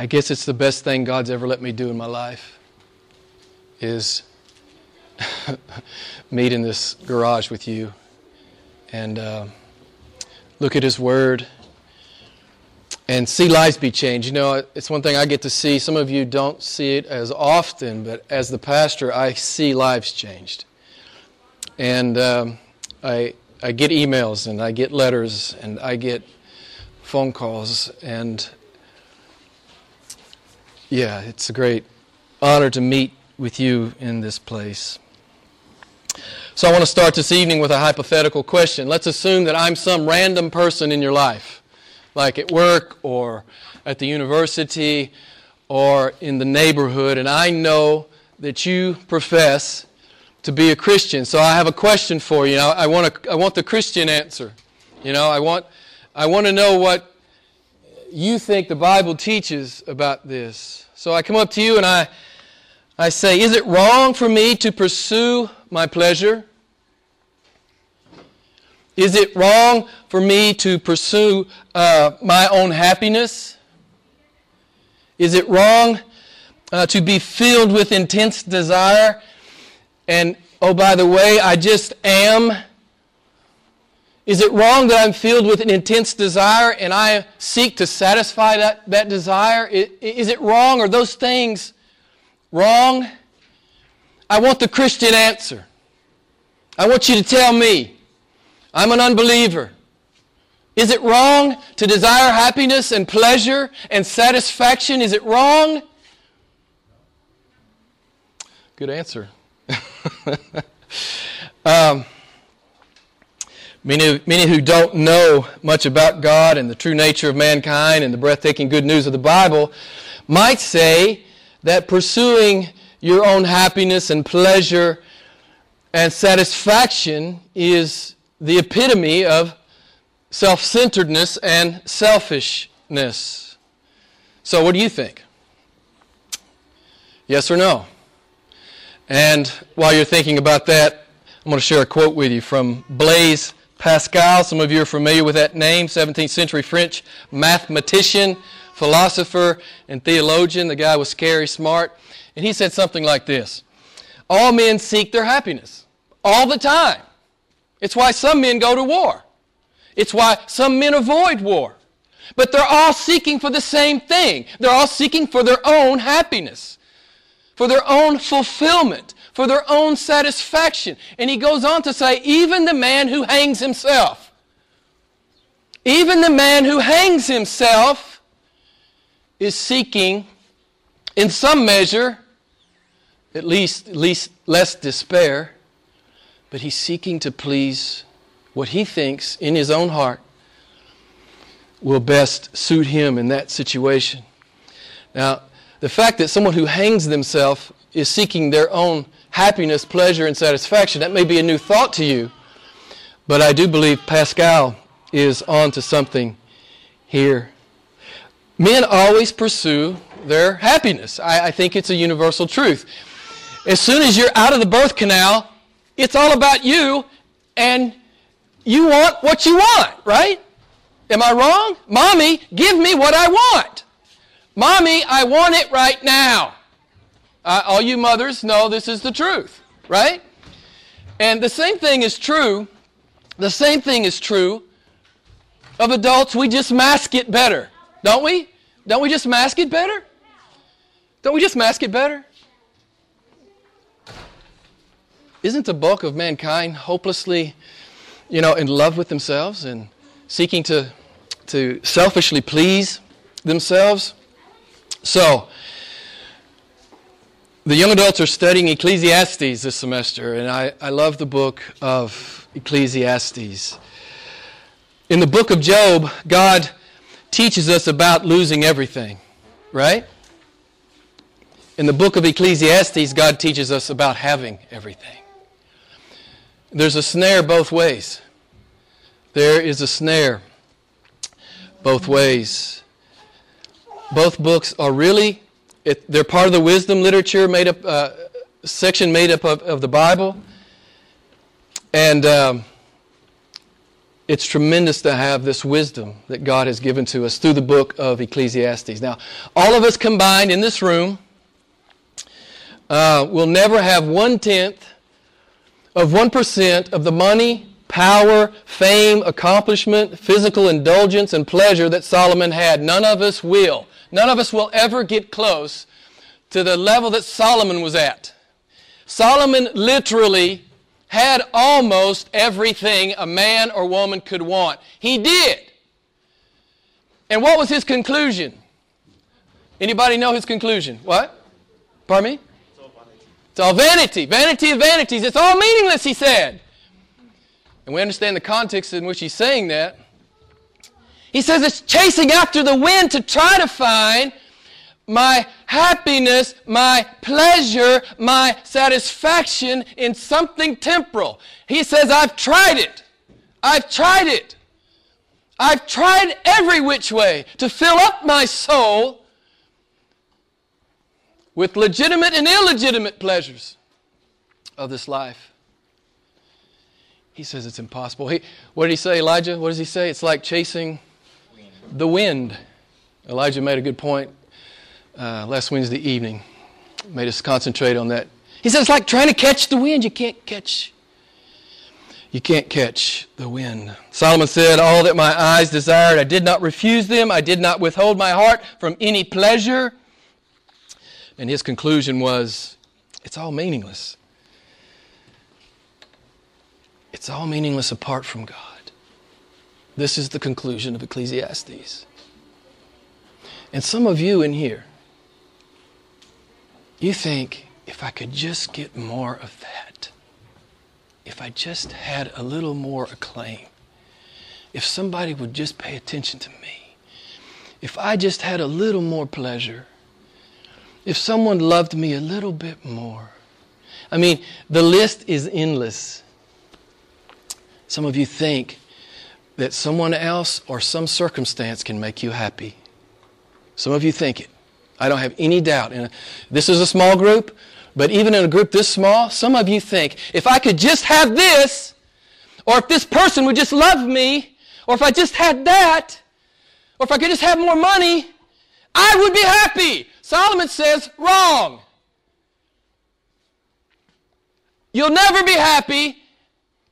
I guess it's the best thing God's ever let me do in my life is meet in this garage with you and uh, look at His Word and see lives be changed. You know, it's one thing I get to see. Some of you don't see it as often, but as the pastor, I see lives changed. And um, I, I get emails and I get letters and I get phone calls. And yeah, it's a great honor to meet with you in this place. So I want to start this evening with a hypothetical question. Let's assume that I'm some random person in your life, like at work or at the university or in the neighborhood, and I know that you profess to be a Christian. So I have a question for you. I want, a, I want the Christian answer. You know, I want, I want to know what you think the Bible teaches about this. So I come up to you and I, I say, Is it wrong for me to pursue my pleasure? Is it wrong for me to pursue uh, my own happiness? Is it wrong uh, to be filled with intense desire? And oh, by the way, I just am. Is it wrong that I'm filled with an intense desire and I seek to satisfy that, that desire? Is it wrong? Are those things wrong? I want the Christian answer. I want you to tell me. I'm an unbeliever. Is it wrong to desire happiness and pleasure and satisfaction? Is it wrong? Good answer. um, many, many who don't know much about God and the true nature of mankind and the breathtaking good news of the Bible might say that pursuing your own happiness and pleasure and satisfaction is the epitome of self centeredness and selfishness. So, what do you think? Yes or no? And while you're thinking about that, I'm going to share a quote with you from Blaise Pascal. Some of you are familiar with that name, 17th century French mathematician, philosopher, and theologian. The guy was scary smart. And he said something like this All men seek their happiness all the time. It's why some men go to war. It's why some men avoid war. But they're all seeking for the same thing. They're all seeking for their own happiness, for their own fulfillment, for their own satisfaction. And he goes on to say, even the man who hangs himself, even the man who hangs himself is seeking, in some measure, at least, at least less despair, but he's seeking to please what he thinks in his own heart will best suit him in that situation. Now, the fact that someone who hangs themselves is seeking their own happiness, pleasure, and satisfaction, that may be a new thought to you, but I do believe Pascal is on to something here. Men always pursue their happiness. I, I think it's a universal truth. As soon as you're out of the birth canal, it's all about you and you want what you want, right? Am I wrong? Mommy, give me what I want. Mommy, I want it right now. Uh, all you mothers know this is the truth, right? And the same thing is true. The same thing is true of adults. We just mask it better, don't we? Don't we just mask it better? Don't we just mask it better? isn't the bulk of mankind hopelessly, you know, in love with themselves and seeking to, to selfishly please themselves? So, the young adults are studying Ecclesiastes this semester, and I, I love the book of Ecclesiastes. In the book of Job, God teaches us about losing everything, right? In the book of Ecclesiastes, God teaches us about having everything. There's a snare both ways. There is a snare both ways. Both books are really, it, they're part of the wisdom literature made up, uh, section made up of, of the Bible. And um, it's tremendous to have this wisdom that God has given to us through the book of Ecclesiastes. Now, all of us combined in this room uh, will never have one tenth of 1% of the money, power, fame, accomplishment, physical indulgence, and pleasure that Solomon had. None of us will. None of us will ever get close to the level that Solomon was at. Solomon literally had almost everything a man or woman could want. He did. And what was his conclusion? Anybody know his conclusion? What? Pardon me? It's all vanity. Vanity of vanities. It's all meaningless, he said. And we understand the context in which he's saying that. He says it's chasing after the wind to try to find my happiness, my pleasure, my satisfaction in something temporal. He says, I've tried it. I've tried it. I've tried every which way to fill up my soul with legitimate and illegitimate pleasures of this life. He says it's impossible. He, what did he say, Elijah? What does he say? It's like chasing the wind. Elijah made a good point uh, last Wednesday evening. Made us concentrate on that. He says it's like trying to catch the wind. You can't catch. You can't catch the wind. Solomon said, All that my eyes desired, I did not refuse them. I did not withhold my heart from any pleasure. And his conclusion was, It's all meaningless. It's all meaningless apart from God. This is the conclusion of Ecclesiastes. And some of you in here, you think, if I could just get more of that, if I just had a little more acclaim, if somebody would just pay attention to me, if I just had a little more pleasure, if someone loved me a little bit more. I mean, the list is endless. Some of you think that someone else or some circumstance can make you happy. Some of you think it. I don't have any doubt. And this is a small group, but even in a group this small, some of you think if I could just have this, or if this person would just love me, or if I just had that, or if I could just have more money, I would be happy. Solomon says, wrong. You'll never be happy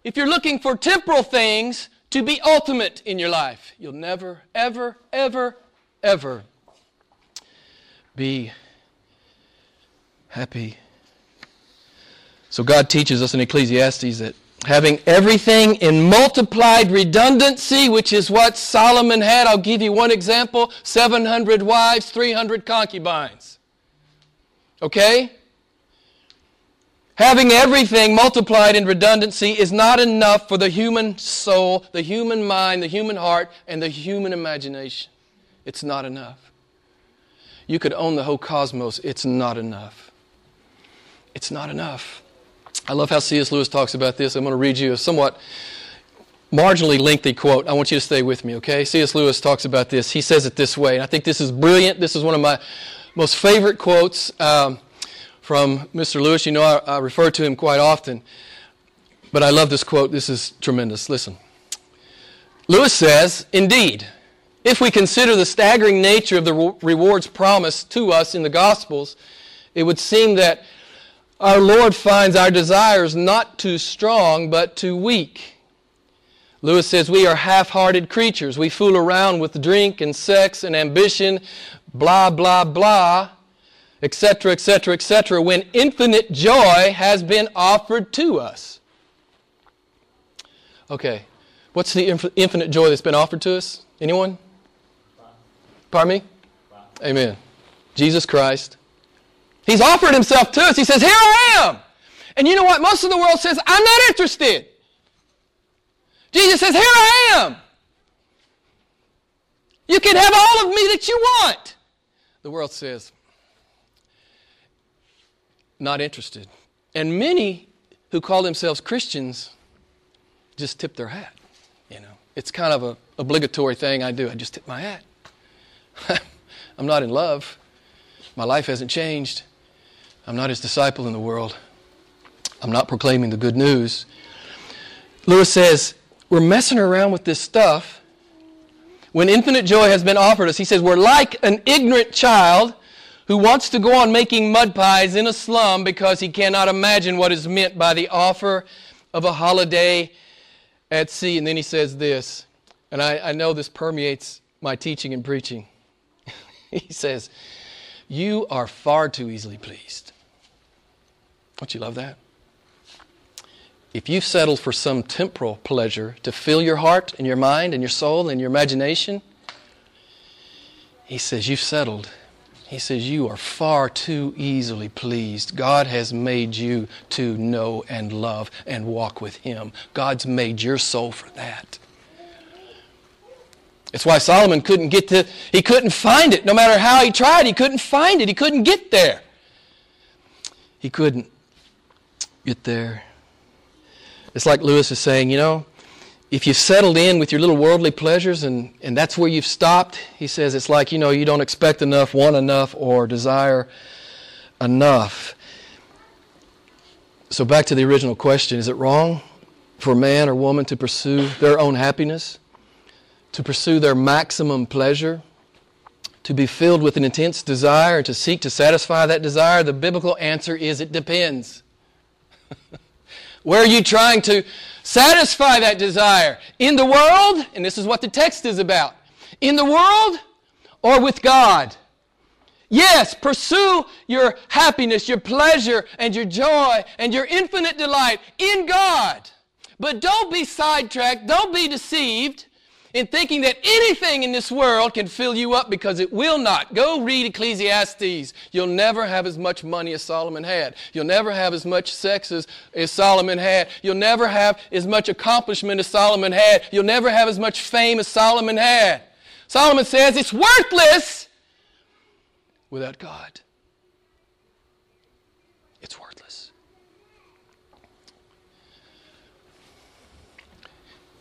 if you're looking for temporal things to be ultimate in your life. You'll never, ever, ever, ever be happy. So God teaches us in Ecclesiastes that having everything in multiplied redundancy, which is what Solomon had. I'll give you one example 700 wives, 300 concubines. Okay? Having everything multiplied in redundancy is not enough for the human soul, the human mind, the human heart, and the human imagination. It's not enough. You could own the whole cosmos. It's not enough. It's not enough. I love how C.S. Lewis talks about this. I'm going to read you a somewhat marginally lengthy quote. I want you to stay with me, okay? C.S. Lewis talks about this. He says it this way, and I think this is brilliant. This is one of my most favorite quotes um, from Mr. Lewis. You know, I, I refer to him quite often, but I love this quote. This is tremendous. Listen. Lewis says, Indeed, if we consider the staggering nature of the rewards promised to us in the Gospels, it would seem that our Lord finds our desires not too strong, but too weak. Lewis says we are half hearted creatures. We fool around with drink and sex and ambition, blah, blah, blah, etc., etc., etc., when infinite joy has been offered to us. Okay, what's the infinite joy that's been offered to us? Anyone? Pardon me? Amen. Jesus Christ. He's offered himself to us. He says, Here I am. And you know what? Most of the world says, I'm not interested. Jesus says, Here I am. You can have all of me that you want. The world says, Not interested. And many who call themselves Christians just tip their hat. You know, it's kind of an obligatory thing I do. I just tip my hat. I'm not in love. My life hasn't changed. I'm not his disciple in the world. I'm not proclaiming the good news. Lewis says, we're messing around with this stuff when infinite joy has been offered us. He says, We're like an ignorant child who wants to go on making mud pies in a slum because he cannot imagine what is meant by the offer of a holiday at sea. And then he says this, and I, I know this permeates my teaching and preaching. he says, You are far too easily pleased. Don't you love that? If you've settled for some temporal pleasure to fill your heart and your mind and your soul and your imagination, he says, You've settled. He says, You are far too easily pleased. God has made you to know and love and walk with Him. God's made your soul for that. It's why Solomon couldn't get to, he couldn't find it. No matter how he tried, he couldn't find it. He couldn't get there. He couldn't get there. It's like Lewis is saying, you know, if you've settled in with your little worldly pleasures and, and that's where you've stopped, he says it's like, you know, you don't expect enough, want enough, or desire enough. So back to the original question is it wrong for man or woman to pursue their own happiness, to pursue their maximum pleasure, to be filled with an intense desire, to seek to satisfy that desire? The biblical answer is it depends. Where are you trying to satisfy that desire? In the world, and this is what the text is about. In the world or with God? Yes, pursue your happiness, your pleasure, and your joy, and your infinite delight in God. But don't be sidetracked, don't be deceived in thinking that anything in this world can fill you up because it will not. Go read Ecclesiastes. You'll never have as much money as Solomon had. You'll never have as much sex as, as Solomon had. You'll never have as much accomplishment as Solomon had. You'll never have as much fame as Solomon had. Solomon says it's worthless without God. It's worthless.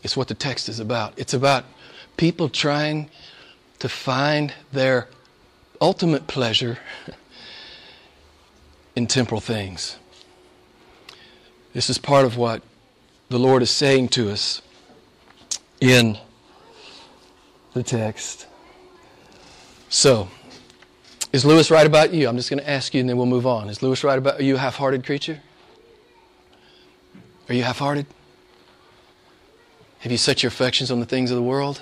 It's what the text is about. It's about people trying to find their ultimate pleasure in temporal things. This is part of what the Lord is saying to us in the text. So, is Lewis right about you? I'm just going to ask you and then we'll move on. Is Lewis right about are you a half hearted creature? Are you half hearted? Have you set your affections on the things of the world?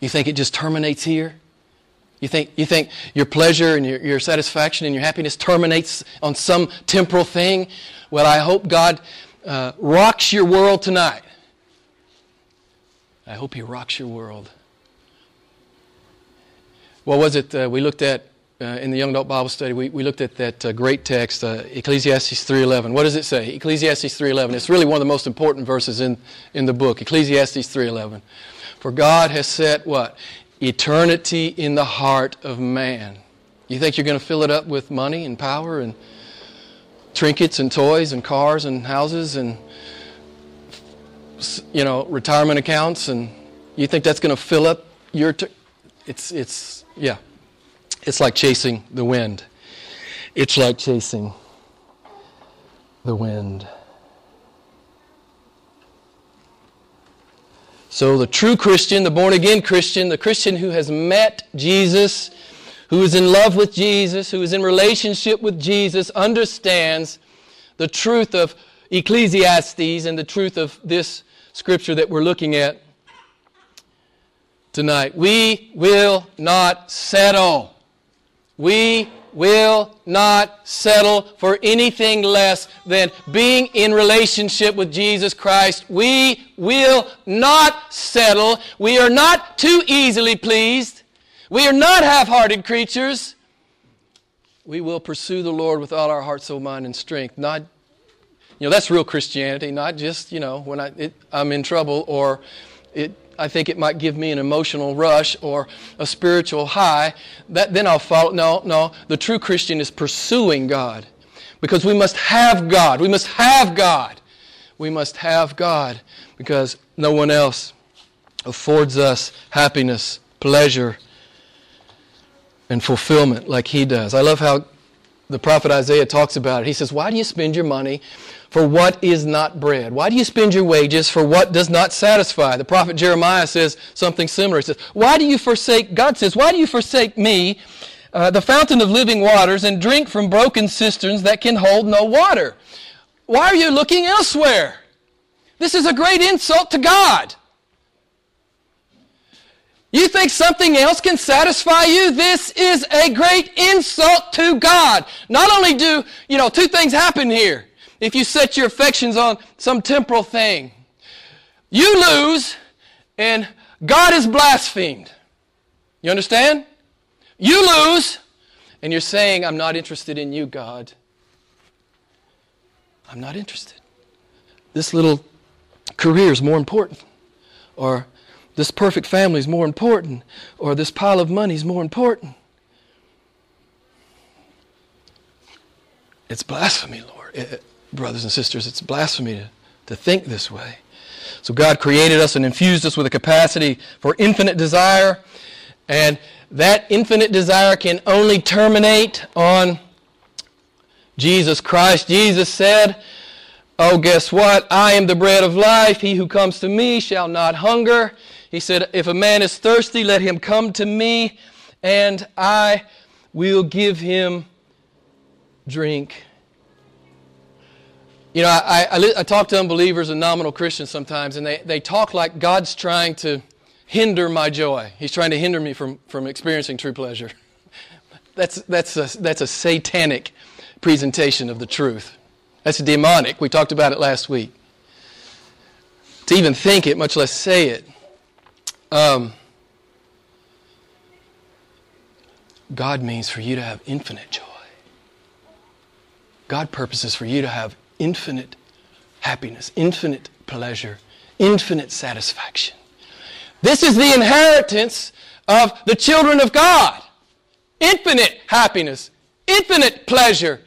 You think it just terminates here? You think, you think your pleasure and your, your satisfaction and your happiness terminates on some temporal thing? Well, I hope God uh, rocks your world tonight. I hope He rocks your world. What was it uh, we looked at uh, in the Young Adult Bible Study? We, we looked at that uh, great text, uh, Ecclesiastes 3.11. What does it say? Ecclesiastes 3.11. It's really one of the most important verses in, in the book. Ecclesiastes 3.11. For God has set what? Eternity in the heart of man. You think you're going to fill it up with money and power and trinkets and toys and cars and houses and you know retirement accounts and you think that's going to fill up your t- it's it's yeah it's like chasing the wind it's like chasing the wind so the true christian the born again christian the christian who has met jesus who is in love with jesus who is in relationship with jesus understands the truth of ecclesiastes and the truth of this scripture that we're looking at tonight. We will not settle. We will not settle for anything less than being in relationship with Jesus Christ. We will not settle. We are not too easily pleased. We are not half hearted creatures. We will pursue the Lord with all our heart, soul, mind, and strength. Not, you know, that's real Christianity, not just, you know, when I, it, I'm in trouble or it, I think it might give me an emotional rush or a spiritual high. That, then I'll follow. No, no. The true Christian is pursuing God because we must have God. We must have God. We must have God because no one else affords us happiness, pleasure, and fulfillment like He does. I love how the prophet Isaiah talks about it. He says, Why do you spend your money for what is not bread? Why do you spend your wages for what does not satisfy? The prophet Jeremiah says something similar. He says, Why do you forsake, God says, Why do you forsake me, uh, the fountain of living waters, and drink from broken cisterns that can hold no water? Why are you looking elsewhere? This is a great insult to God. You think something else can satisfy you? This is a great insult to God. Not only do, you know, two things happen here. If you set your affections on some temporal thing, you lose and God is blasphemed. You understand? You lose and you're saying, I'm not interested in you, God. I'm not interested. This little career is more important. Or this perfect family is more important, or this pile of money is more important. It's blasphemy, Lord. It, brothers and sisters, it's blasphemy to, to think this way. So God created us and infused us with a capacity for infinite desire, and that infinite desire can only terminate on Jesus Christ. Jesus said, Oh, guess what? I am the bread of life. He who comes to me shall not hunger. He said, If a man is thirsty, let him come to me, and I will give him drink. You know, I, I, I, talk to unbelievers and nominal Christians sometimes, and they, they talk like God's trying to hinder my joy. He's trying to hinder me from, from experiencing true pleasure. That's, that's, a, that's a satanic presentation of the truth. That's a demonic. We talked about it last week. To even think it, much less say it. Um, God means for you to have infinite joy. God purposes for you to have infinite happiness, infinite pleasure, infinite satisfaction. This is the inheritance of the children of God. Infinite happiness, infinite pleasure.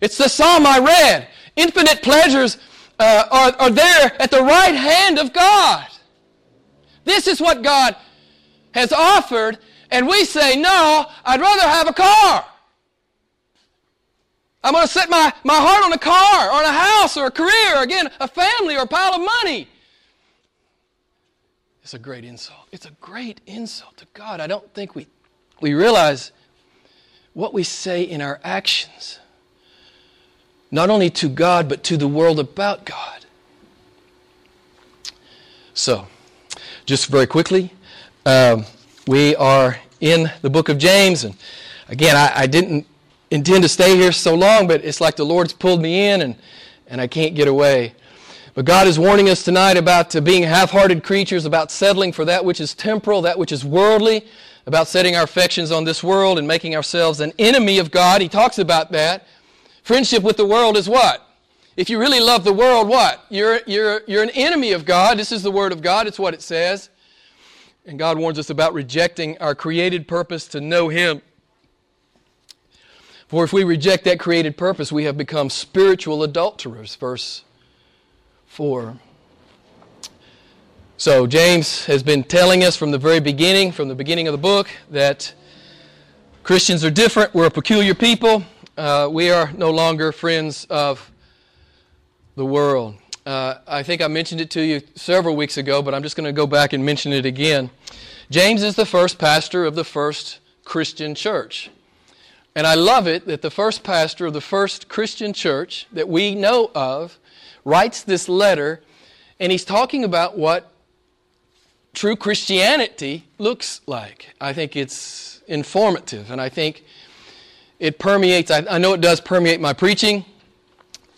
It's the psalm I read. Infinite pleasures uh, are, are there at the right hand of God. This is what God has offered, and we say, no, I'd rather have a car. I'm going to set my, my heart on a car, or on a house, or a career, or again, a family, or a pile of money. It's a great insult. It's a great insult to God. I don't think we, we realize what we say in our actions, not only to God, but to the world about God. So, just very quickly, um, we are in the book of James. And again, I, I, didn't intend to stay here so long, but it's like the Lord's pulled me in and, and I can't get away. But God is warning us tonight about uh, being half hearted creatures, about settling for that which is temporal, that which is worldly, about setting our affections on this world and making ourselves an enemy of God. He talks about that. Friendship with the world is what? If you really love the world, what? You're, you're, you're an enemy of God. This is the Word of God, it's what it says. And God warns us about rejecting our created purpose to know Him. For if we reject that created purpose, we have become spiritual adulterers. Verse 4. So, James has been telling us from the very beginning, from the beginning of the book, that Christians are different. We're a peculiar people. Uh, we are no longer friends of the world. Uh, I think I mentioned it to you several weeks ago, but I'm just going to go back and mention it again. James is the first pastor of the first Christian church. And I love it that the first pastor of the first Christian church that we know of writes this letter, and he's talking about what true Christianity looks like. I think it's informative, and I think it permeates, I, I know it does permeate my preaching,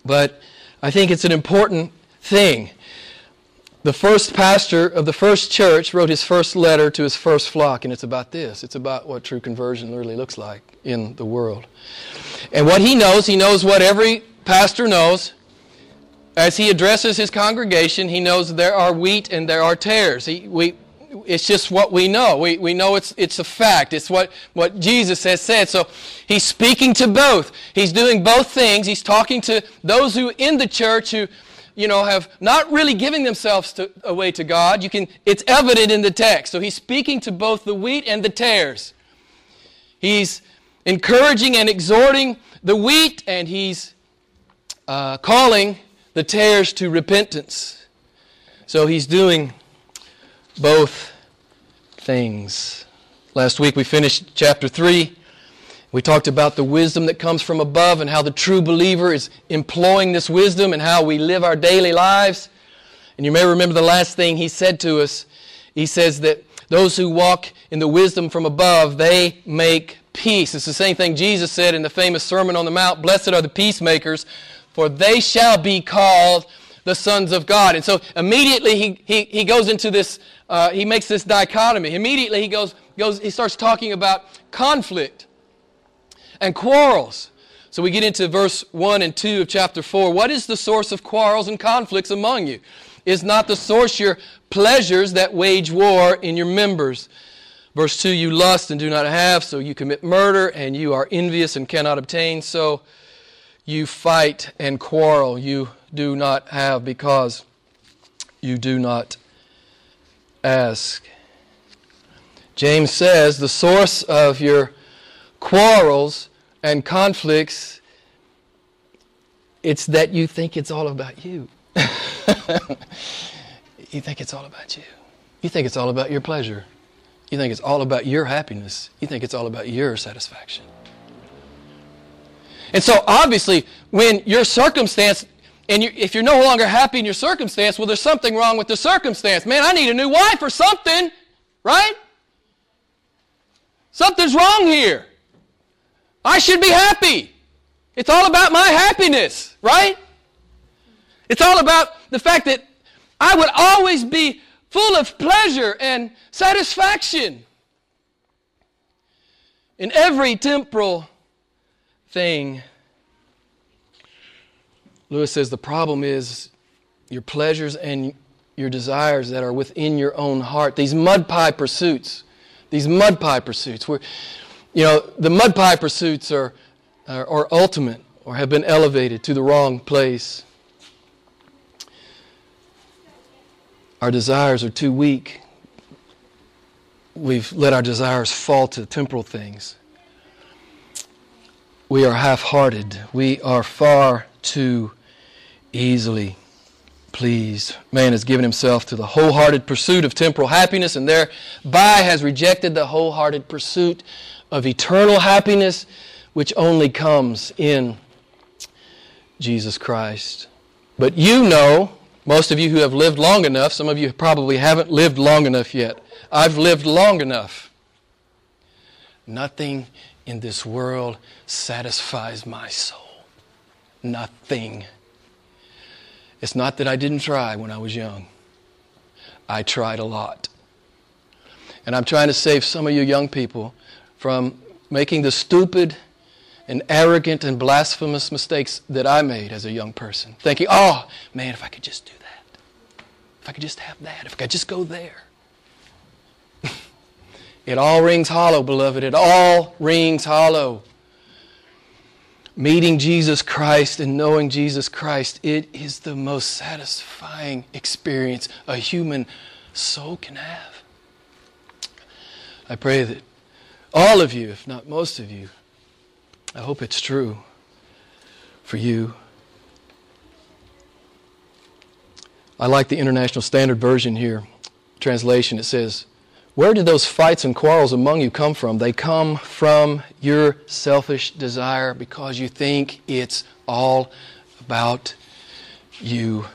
but I think it's an important thing. The first pastor of the first church wrote his first letter to his first flock, and it's about this. It's about what true conversion really looks like in the world. And what he knows, he knows what every pastor knows. As he addresses his congregation, he knows there are wheat and there are tares. He, we, it's just what we know. We, we know it's, it's a fact. It's what, what Jesus has said. So he's speaking to both. He's doing both things. He's talking to those who in the church who, you know, have not really giving themselves to, away to God. You can, it's evident in the text. So he's speaking to both the wheat and the tares. He's encouraging and exhorting the wheat, and he's uh, calling the tares to repentance. So he's doing both things. Last week we finished chapter 3. We talked about the wisdom that comes from above and how the true believer is employing this wisdom and how we live our daily lives. And you may remember the last thing he said to us. He says that those who walk in the wisdom from above, they make peace. It's the same thing Jesus said in the famous Sermon on the Mount Blessed are the peacemakers, for they shall be called the sons of God. And so immediately he, he, he goes into this, uh, he makes this dichotomy. Immediately he goes, goes, he starts talking about conflict and quarrels. So we get into verse 1 and 2 of chapter 4. What is the source of quarrels and conflicts among you? Is not the source your pleasures that wage war in your members? Verse 2 You lust and do not have, so you commit murder, and you are envious and cannot obtain, so you fight and quarrel. You do not have because you do not ask. James says the source of your quarrels and conflicts it's that you think it's all about you. you think it's all about you. You think it's all about your pleasure. You think it's all about your happiness. You think it's all about your satisfaction. And so, obviously, when your circumstance, and you, if you're no longer happy in your circumstance, well, there's something wrong with the circumstance. Man, I need a new wife or something, right? Something's wrong here. I should be happy. It's all about my happiness, right? It's all about the fact that I would always be full of pleasure and satisfaction in every temporal thing. Lewis says the problem is your pleasures and your desires that are within your own heart. These mud pie pursuits, these mud pie pursuits, where, you know, the mud pie pursuits are, are, are ultimate or have been elevated to the wrong place. Our desires are too weak. We've let our desires fall to temporal things. We are half hearted. We are far too easily pleased. Man has given himself to the wholehearted pursuit of temporal happiness and thereby has rejected the wholehearted pursuit of eternal happiness, which only comes in Jesus Christ. But you know, most of you who have lived long enough, some of you probably haven't lived long enough yet. I've lived long enough. Nothing in this world satisfies my soul. Nothing. It's not that I didn't try when I was young, I tried a lot. And I'm trying to save some of you young people from making the stupid and arrogant and blasphemous mistakes that I made as a young person. Thinking, oh, man, if I could just do that. If I could just have that. If I could just go there. it all rings hollow, beloved. It all rings hollow. Meeting Jesus Christ and knowing Jesus Christ, it is the most satisfying experience a human soul can have. I pray that all of you, if not most of you, I hope it's true for you. I like the International Standard Version here. Translation it says, Where did those fights and quarrels among you come from? They come from your selfish desire because you think it's all about you.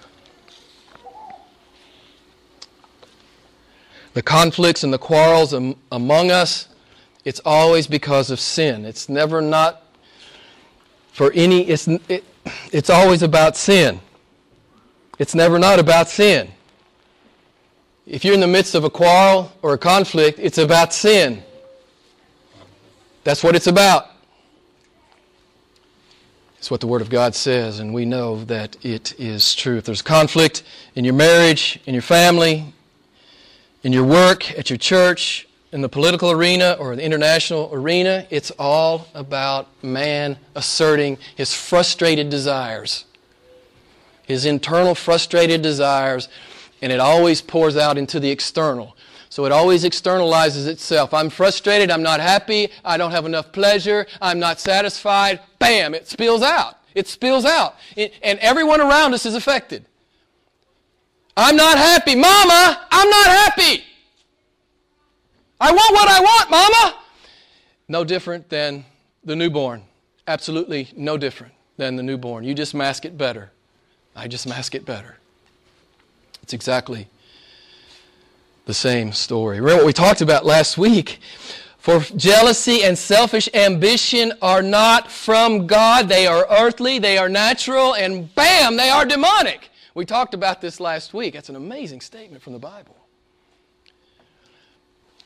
The conflicts and the quarrels among us, it's always because of sin. It's never not for any, it's, it, it's always about sin. It's never not about sin. If you're in the midst of a quarrel or a conflict, it's about sin. That's what it's about. It's what the Word of God says, and we know that it is true. If there's conflict in your marriage, in your family, in your work, at your church, in the political arena or the international arena, it's all about man asserting his frustrated desires, his internal frustrated desires, and it always pours out into the external. So it always externalizes itself. I'm frustrated, I'm not happy, I don't have enough pleasure, I'm not satisfied. Bam, it spills out. It spills out. It, and everyone around us is affected. I'm not happy. Mama, I'm not happy. I want what I want, Mama. No different than the newborn. Absolutely no different than the newborn. You just mask it better. I just mask it better. It's exactly the same story. Remember what we talked about last week? For jealousy and selfish ambition are not from God. They are earthly, they are natural, and bam, they are demonic. We talked about this last week. That's an amazing statement from the Bible.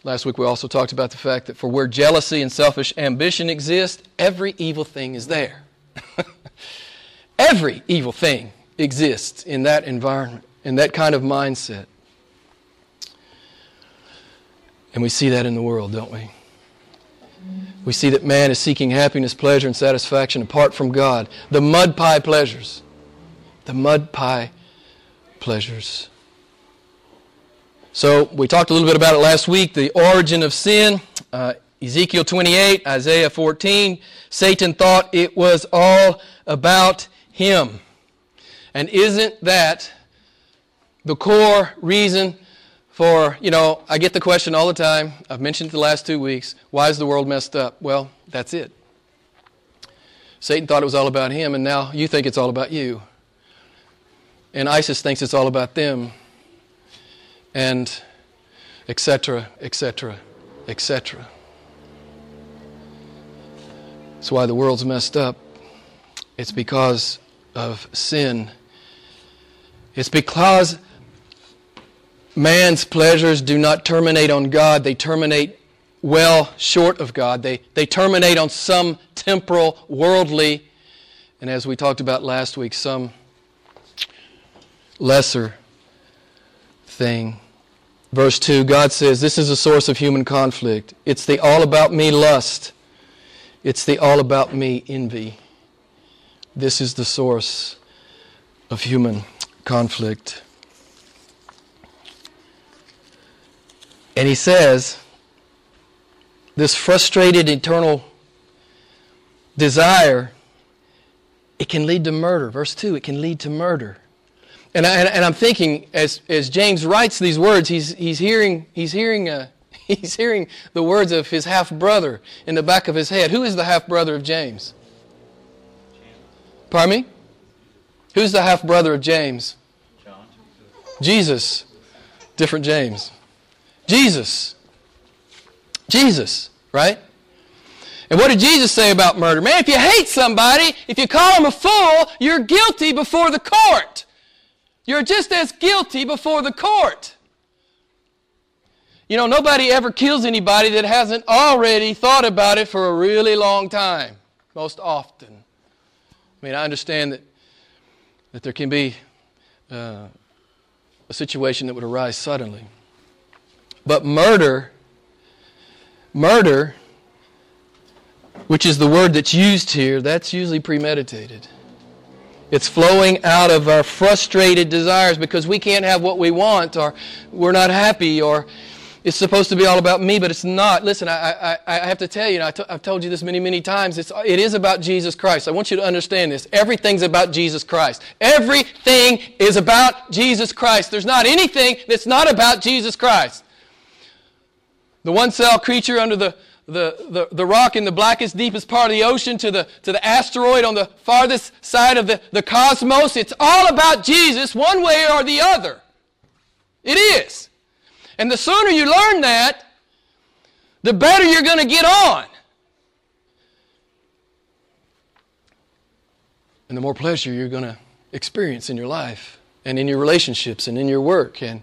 Last week we also talked about the fact that for where jealousy and selfish ambition exist, every evil thing is there. every evil thing exists in that environment, in that kind of mindset. And we see that in the world, don't we? We see that man is seeking happiness, pleasure, and satisfaction apart from God. The mud pie pleasures. The mud pie pleasures. So we talked a little bit about it last week the origin of sin. Uh, Ezekiel 28, Isaiah 14. Satan thought it was all about him. And isn't that the core reason for, you know, I get the question all the time. I've mentioned it the last two weeks. Why is the world messed up? Well, that's it. Satan thought it was all about him, and now you think it's all about you. And ISIS thinks it's all about them. And etc., etc., etc. That's why the world's messed up. It's because of sin. It's because Man's pleasures do not terminate on God, they terminate well short of God. They, they terminate on some temporal, worldly, and as we talked about last week, some lesser thing. Verse 2, God says, This is a source of human conflict. It's the all about me lust, it's the all about me envy. This is the source of human conflict. And he says, this frustrated eternal desire, it can lead to murder. Verse 2, it can lead to murder. And, I, and I'm thinking, as, as James writes these words, he's, he's hearing, he's, hearing, uh, he's hearing the words of his half brother in the back of his head. Who is the half brother of James? Pardon me? Who's the half brother of James? John. Jesus. Different James. Jesus. Jesus, right? And what did Jesus say about murder? Man, if you hate somebody, if you call them a fool, you're guilty before the court. You're just as guilty before the court. You know, nobody ever kills anybody that hasn't already thought about it for a really long time, most often. I mean, I understand that, that there can be uh, a situation that would arise suddenly. But murder, murder, which is the word that's used here, that's usually premeditated. It's flowing out of our frustrated desires because we can't have what we want or we're not happy or it's supposed to be all about me, but it's not. Listen, I, I, I have to tell you, I've told you this many, many times, it's, it is about Jesus Christ. I want you to understand this. Everything's about Jesus Christ. Everything is about Jesus Christ. There's not anything that's not about Jesus Christ. The one cell creature under the, the, the, the rock in the blackest, deepest part of the ocean to the, to the asteroid on the farthest side of the, the cosmos. It's all about Jesus one way or the other. It is. And the sooner you learn that, the better you're going to get on. And the more pleasure you're going to experience in your life and in your relationships and in your work and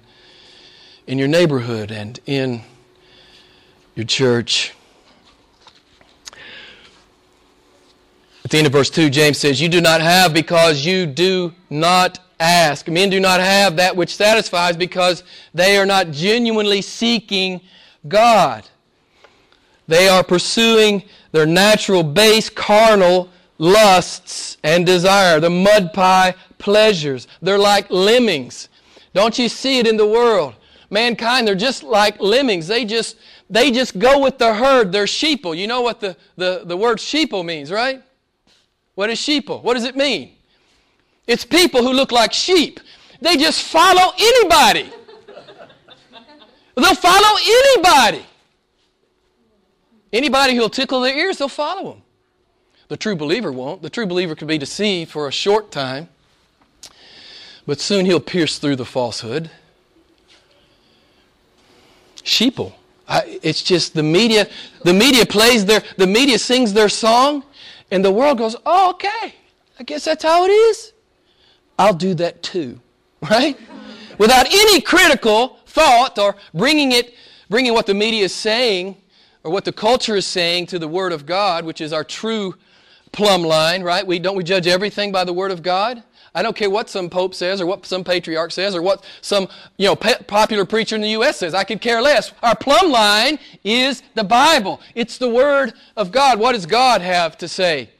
in your neighborhood and in your church. At the end of verse 2, James says, You do not have because you do not ask. Men do not have that which satisfies because they are not genuinely seeking God. They are pursuing their natural, base, carnal lusts and desire, the mud pie pleasures. They're like lemmings. Don't you see it in the world? mankind, they're just like lemmings. They just, they just go with the herd. They're sheeple. You know what the, the, the word sheeple means, right? What is sheeple? What does it mean? It's people who look like sheep. They just follow anybody. They'll follow anybody. Anybody who'll tickle their ears, they'll follow them. The true believer won't. The true believer can be deceived for a short time, but soon he'll pierce through the falsehood. Sheeple. I, it's just the media. The media plays their. The media sings their song, and the world goes, "Oh, okay. I guess that's how it is. I'll do that too." Right? Without any critical thought or bringing it, bringing what the media is saying or what the culture is saying to the Word of God, which is our true plumb line, right? We, don't we judge everything by the Word of God? I don't care what some pope says or what some patriarch says or what some you know popular preacher in the U.S. says. I could care less. Our plumb line is the Bible. It's the Word of God. What does God have to say?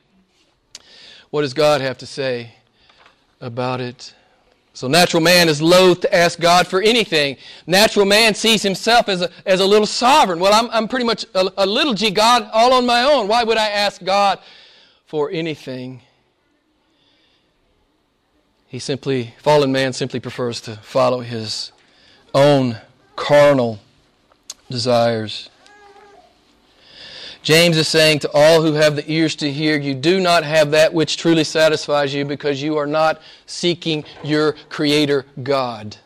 What does God have to say about it? So natural man is loath to ask God for anything. Natural man sees himself as a, as a little sovereign. Well, I'm, I'm pretty much a, a little g God all on my own. Why would I ask God for anything? He simply, fallen man simply prefers to follow his own carnal desires. James is saying to all who have the ears to hear, you do not have that which truly satisfies you because you are not seeking your Creator God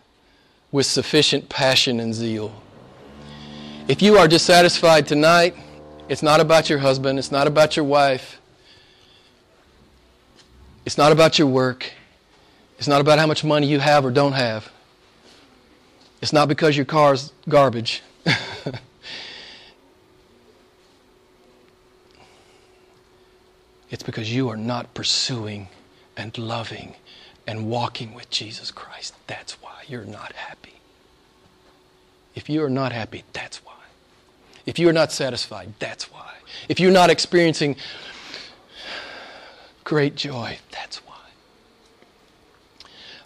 with sufficient passion and zeal. If you are dissatisfied tonight, it's not about your husband, it's not about your wife, it's not about your work, it's not about how much money you have or don't have. It's not because your car's garbage. It's because you are not pursuing and loving and walking with Jesus Christ. That's why you're not happy. If you are not happy, that's why. If you are not satisfied, that's why. If you're not experiencing great joy, that's why.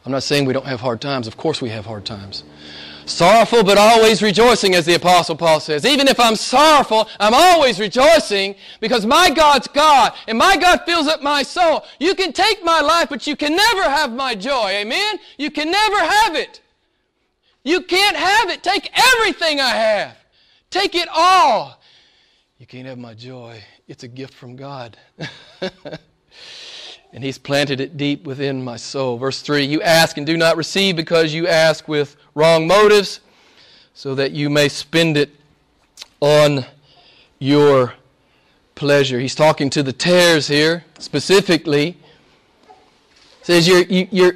I'm not saying we don't have hard times. Of course, we have hard times. Sorrowful but always rejoicing, as the Apostle Paul says. Even if I'm sorrowful, I'm always rejoicing because my God's God and my God fills up my soul. You can take my life, but you can never have my joy. Amen? You can never have it. You can't have it. Take everything I have. Take it all. You can't have my joy. It's a gift from God. and He's planted it deep within my soul. Verse 3 You ask and do not receive because you ask with wrong motives, so that you may spend it on your pleasure. He's talking to the tares here specifically. Says you're, you, you're,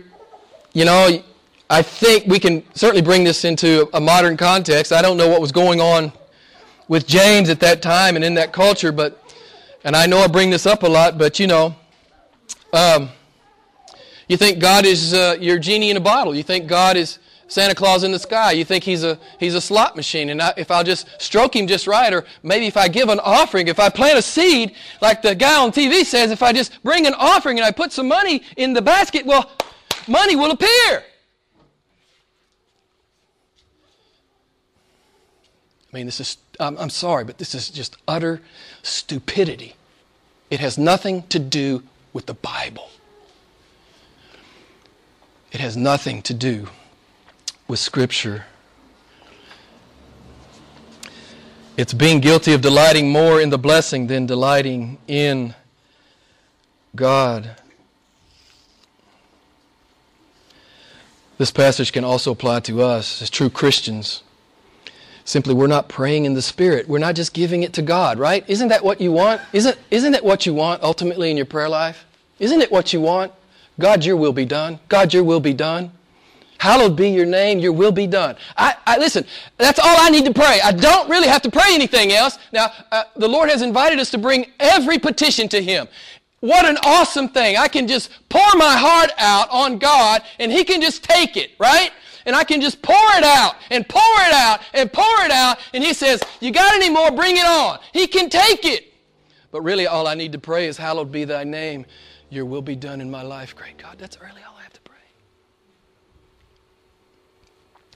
you know, I think we can certainly bring this into a modern context. I don't know what was going on with James at that time and in that culture, but, and I know I bring this up a lot, but you know, um, you think God is uh, your genie in a bottle. You think God is Santa Claus in the sky. You think he's a, he's a slot machine. And I, if I'll just stroke him just right, or maybe if I give an offering, if I plant a seed, like the guy on TV says, if I just bring an offering and I put some money in the basket, well, money will appear. I mean, this is, I'm, I'm sorry, but this is just utter stupidity. It has nothing to do with the Bible. It has nothing to do with Scripture. It's being guilty of delighting more in the blessing than delighting in God. This passage can also apply to us as true Christians. Simply, we're not praying in the Spirit. We're not just giving it to God, right? Isn't that what you want? Isn't, isn't that what you want ultimately in your prayer life? Isn't it what you want? God, your will be done. God, your will be done. Hallowed be your name, your will be done. I, I, listen, that's all I need to pray. I don't really have to pray anything else. Now, uh, the Lord has invited us to bring every petition to Him. What an awesome thing. I can just pour my heart out on God and He can just take it, right? And I can just pour it out and pour it out and pour it out. And He says, You got any more? Bring it on. He can take it. But really, all I need to pray is, Hallowed be thy name. Your will be done in my life. Great God, that's really all I have to pray.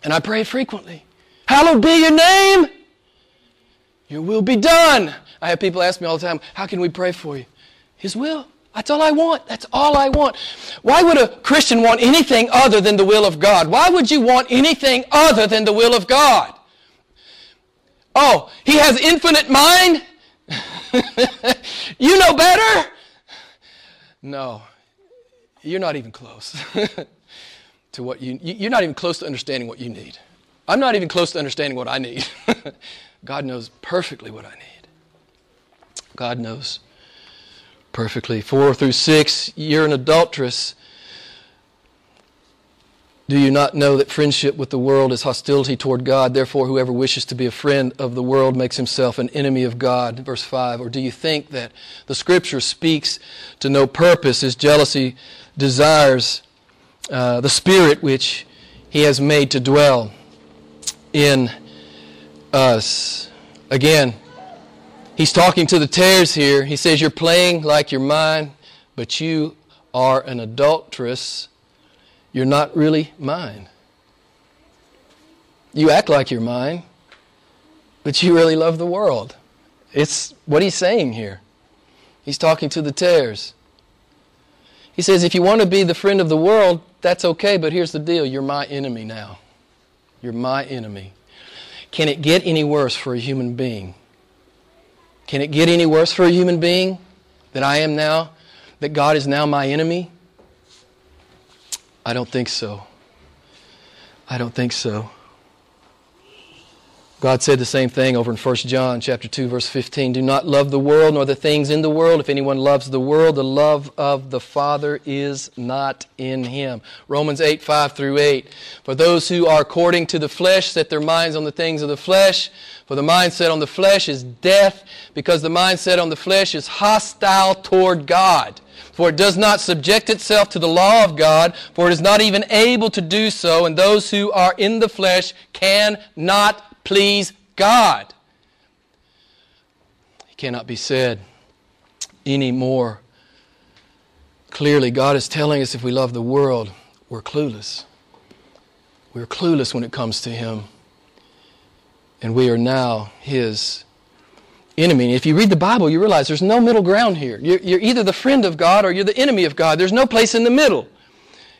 And I pray frequently. Hallowed be your name. Your will be done. I have people ask me all the time, How can we pray for you? His will. That's all I want. That's all I want. Why would a Christian want anything other than the will of God? Why would you want anything other than the will of God? Oh, he has infinite mind? you know better? No, you're not even close to what you, you're not even close to understanding what you need. I'm not even close to understanding what I need. God knows perfectly what I need. God knows perfectly. Four through six, you're an adulteress. Do you not know that friendship with the world is hostility toward God? Therefore, whoever wishes to be a friend of the world makes himself an enemy of God. Verse 5. Or do you think that the Scripture speaks to no purpose as jealousy desires uh, the Spirit which He has made to dwell in us? Again, he's talking to the tares here. He says, You're playing like you're mine, but you are an adulteress you're not really mine. You act like you're mine, but you really love the world. It's what he's saying here. He's talking to the tares. He says, if you want to be the friend of the world, that's okay, but here's the deal you're my enemy now. You're my enemy. Can it get any worse for a human being? Can it get any worse for a human being that I am now? That God is now my enemy? I don't think so. I don't think so. God said the same thing over in 1 John chapter 2 verse 15, do not love the world nor the things in the world. If anyone loves the world, the love of the Father is not in him. Romans 8 5 through 8. For those who are according to the flesh set their minds on the things of the flesh, for the mindset on the flesh is death, because the mindset on the flesh is hostile toward God. For it does not subject itself to the law of God, for it is not even able to do so, and those who are in the flesh cannot please God. It cannot be said any more clearly. God is telling us if we love the world, we're clueless. We're clueless when it comes to Him. And we are now His enemy. If you read the Bible, you realize there's no middle ground here. You're, you're, either the friend of God or you're the enemy of God. There's no place in the middle.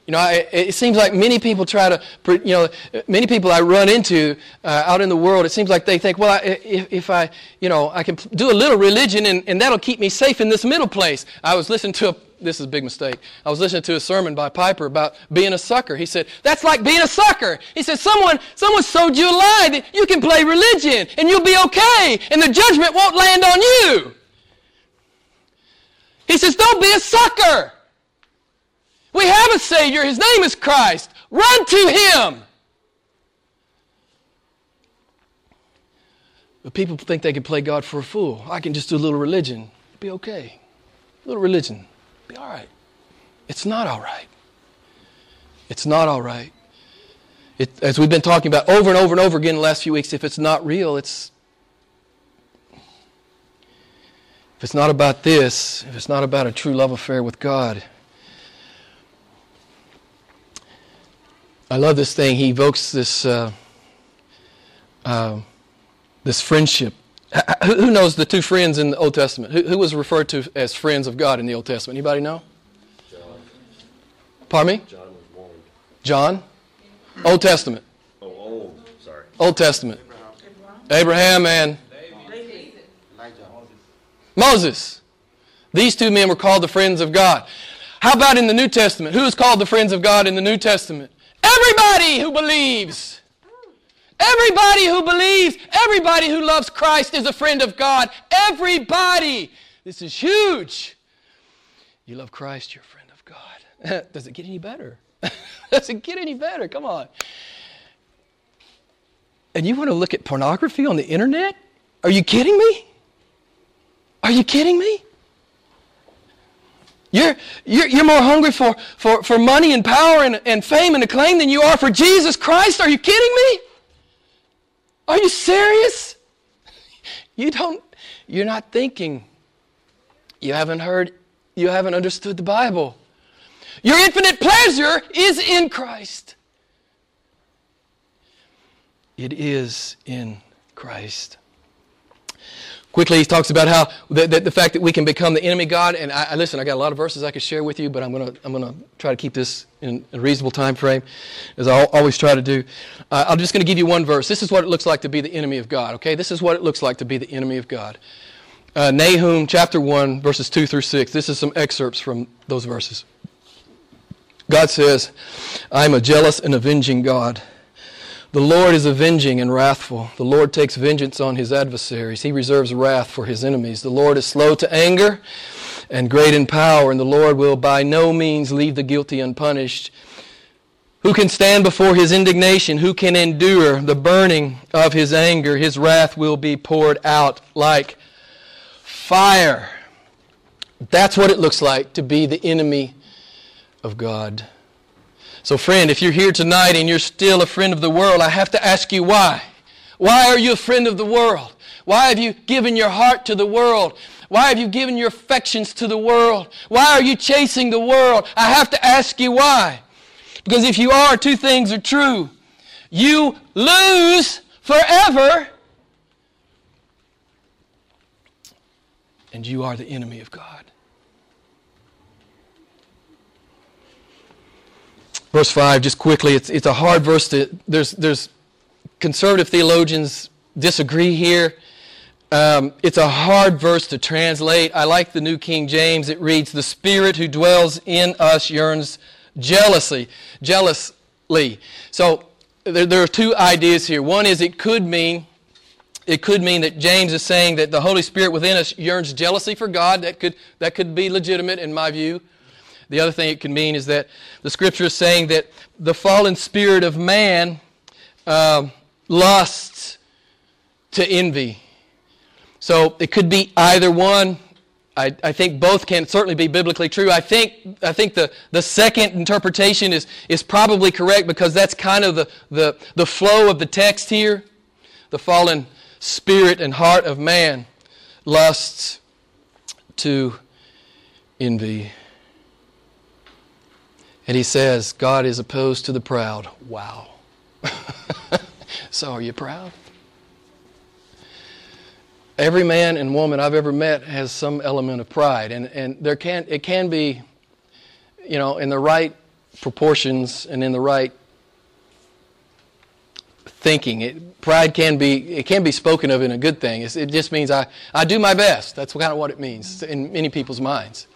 You know, I, it seems like many people try to, you know, many people I run into uh, out in the world, it seems like they think, well, I, if, if, I, you know, I can do a little religion and, and that'll keep me safe in this middle place. I was listening to a this is a big mistake. I was listening to a sermon by Piper about being a sucker. He said, that's like being a sucker. He said, someone, someone sold you a lie that you can play religion and you'll be okay and the judgment won't land on you. He says, don't be a sucker. We have a Savior. His name is Christ. Run to Him. But people think they can play God for a fool. I can just do a little religion. Be okay. A little religion be all right. It's not all right. It's not all right. It, as we've been talking about over and over and over again in the last few weeks, if it's not real, it's. If it's not about this, if it's not about a true love affair with God, I love this thing. He evokes this, uh, uh, this friendship who knows the two friends in the Old Testament? Who, who was referred to as friends of God in the Old Testament? Anybody know? John. Pardon me? John was born. John? Old Testament. Oh, old. Sorry. Old Testament. Abraham, Abraham and Moses. These two men were called the friends of God. How about in the New Testament? Who is called the friends of God in the New Testament? Everybody who believes. Everybody who believes, everybody who loves Christ is a friend of God. Everybody. This is huge. You love Christ, you're a friend of God. Does it get any better? Does it get any better? Come on. And you want to look at pornography on the internet? Are you kidding me? Are you kidding me? You're, you're, you're more hungry for, for, for money and power and, and fame and acclaim than you are for Jesus Christ? Are you kidding me? Are you serious? You don't, you're not thinking. You haven't heard, you haven't understood the Bible. Your infinite pleasure is in Christ. it is in Christ. Quickly, he talks about how the, the, the fact that we can become the enemy God. And I, I, listen, I got a lot of verses I could share with you, but I'm going to I'm gonna try to keep this in a reasonable time frame, as I always try to do. Uh, I'm just going to give you one verse. This is what it looks like to be the enemy of God, okay? This is what it looks like to be the enemy of God. Uh, Nahum chapter 1, verses 2 through 6. This is some excerpts from those verses. God says, I am a jealous and avenging God. The Lord is avenging and wrathful. The Lord takes vengeance on his adversaries. He reserves wrath for his enemies. The Lord is slow to anger and great in power, and the Lord will by no means leave the guilty unpunished. Who can stand before his indignation? Who can endure the burning of his anger? His wrath will be poured out like fire. That's what it looks like to be the enemy of God. So, friend, if you're here tonight and you're still a friend of the world, I have to ask you why. Why are you a friend of the world? Why have you given your heart to the world? Why have you given your affections to the world? Why are you chasing the world? I have to ask you why. Because if you are, two things are true. You lose forever, and you are the enemy of God. Verse 5, just quickly, it's, it's a hard verse to, there's, there's conservative theologians disagree here. Um, it's a hard verse to translate. I like the New King James. It reads, The Spirit who dwells in us yearns jealously, jealously. So there, there are two ideas here. One is it could mean, it could mean that James is saying that the Holy Spirit within us yearns jealousy for God. That could, that could be legitimate in my view. The other thing it can mean is that the scripture is saying that the fallen spirit of man um, lusts to envy. So it could be either one. I, I, think both can certainly be biblically true. I think, I think the, the second interpretation is, is probably correct because that's kind of the, the, the flow of the text here. The fallen spirit and heart of man lusts to envy. And he says, God is opposed to the proud. Wow. so are you proud? Every man and woman I've ever met has some element of pride. And, and there can, it can be, you know, in the right proportions and in the right thinking. It, pride can be, it can be spoken of in a good thing. It's, it just means I, I do my best. That's kind of what it means in many people's minds.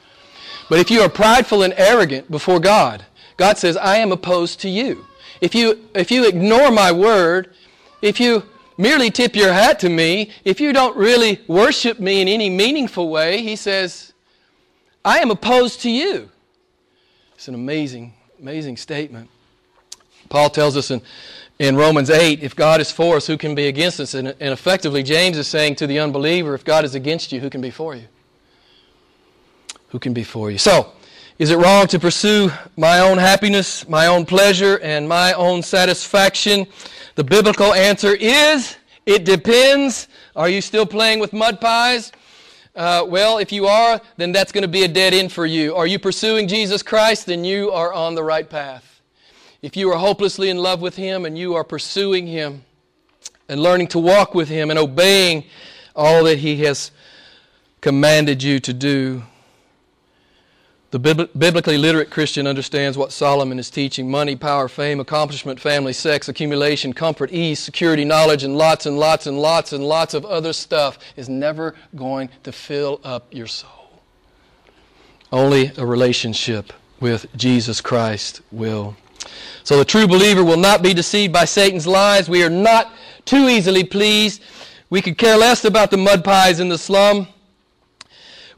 But if you are prideful and arrogant before God, God says, I am opposed to you. If you, if you ignore my word, if you merely tip your hat to me, if you don't really worship me in any meaningful way, he says, I am opposed to you. It's an amazing, amazing statement. Paul tells us in, in Romans 8, if God is for us, who can be against us? And, and effectively, James is saying to the unbeliever, if God is against you, who can be for you? Who can be for you. So, is it wrong to pursue my own happiness, my own pleasure, and my own satisfaction? The biblical answer is it depends. Are you still playing with mud pies? Uh, well, if you are, then that's going to be a dead end for you. Are you pursuing Jesus Christ? Then you are on the right path. If you are hopelessly in love with Him and you are pursuing Him and learning to walk with Him and obeying all that He has commanded you to do, the biblically literate Christian understands what Solomon is teaching money, power, fame, accomplishment, family, sex, accumulation, comfort, ease, security, knowledge, and lots and lots and lots and lots of other stuff is never going to fill up your soul. Only a relationship with Jesus Christ will. So the true believer will not be deceived by Satan's lies. We are not too easily pleased. We could care less about the mud pies in the slum.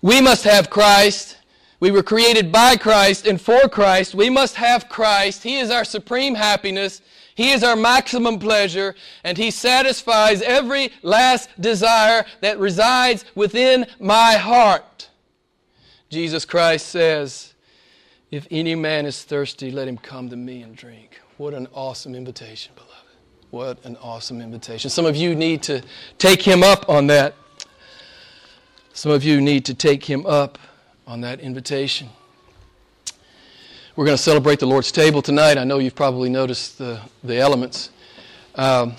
We must have Christ. We were created by Christ and for Christ. We must have Christ. He is our supreme happiness. He is our maximum pleasure, and He satisfies every last desire that resides within my heart. Jesus Christ says, If any man is thirsty, let him come to me and drink. What an awesome invitation, beloved. What an awesome invitation. Some of you need to take Him up on that. Some of you need to take Him up on that invitation. We're going to celebrate the Lord's table tonight. I know you've probably noticed the, the elements. Um,